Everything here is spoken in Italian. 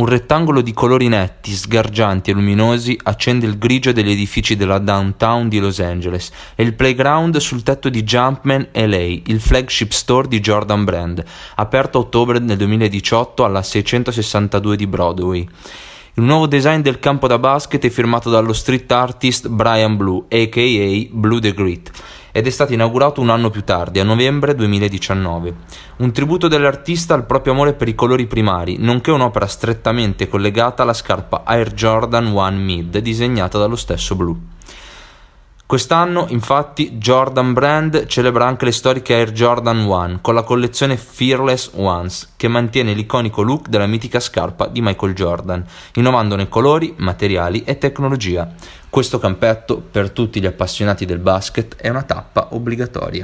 Un rettangolo di colori netti, sgargianti e luminosi accende il grigio degli edifici della downtown di Los Angeles e il playground sul tetto di Jumpman LA, il flagship store di Jordan Brand, aperto a ottobre del 2018 alla 662 di Broadway. Il nuovo design del campo da basket è firmato dallo street artist Brian Blue, aka Blue the Great ed è stato inaugurato un anno più tardi, a novembre 2019. Un tributo dell'artista al proprio amore per i colori primari, nonché un'opera strettamente collegata alla scarpa Air Jordan 1 Mid disegnata dallo stesso Blue. Quest'anno, infatti, Jordan Brand celebra anche le storiche Air Jordan 1 con la collezione Fearless Ones, che mantiene l'iconico look della mitica scarpa di Michael Jordan, innovandone colori, materiali e tecnologia. Questo campetto, per tutti gli appassionati del basket, è una tappa obbligatoria.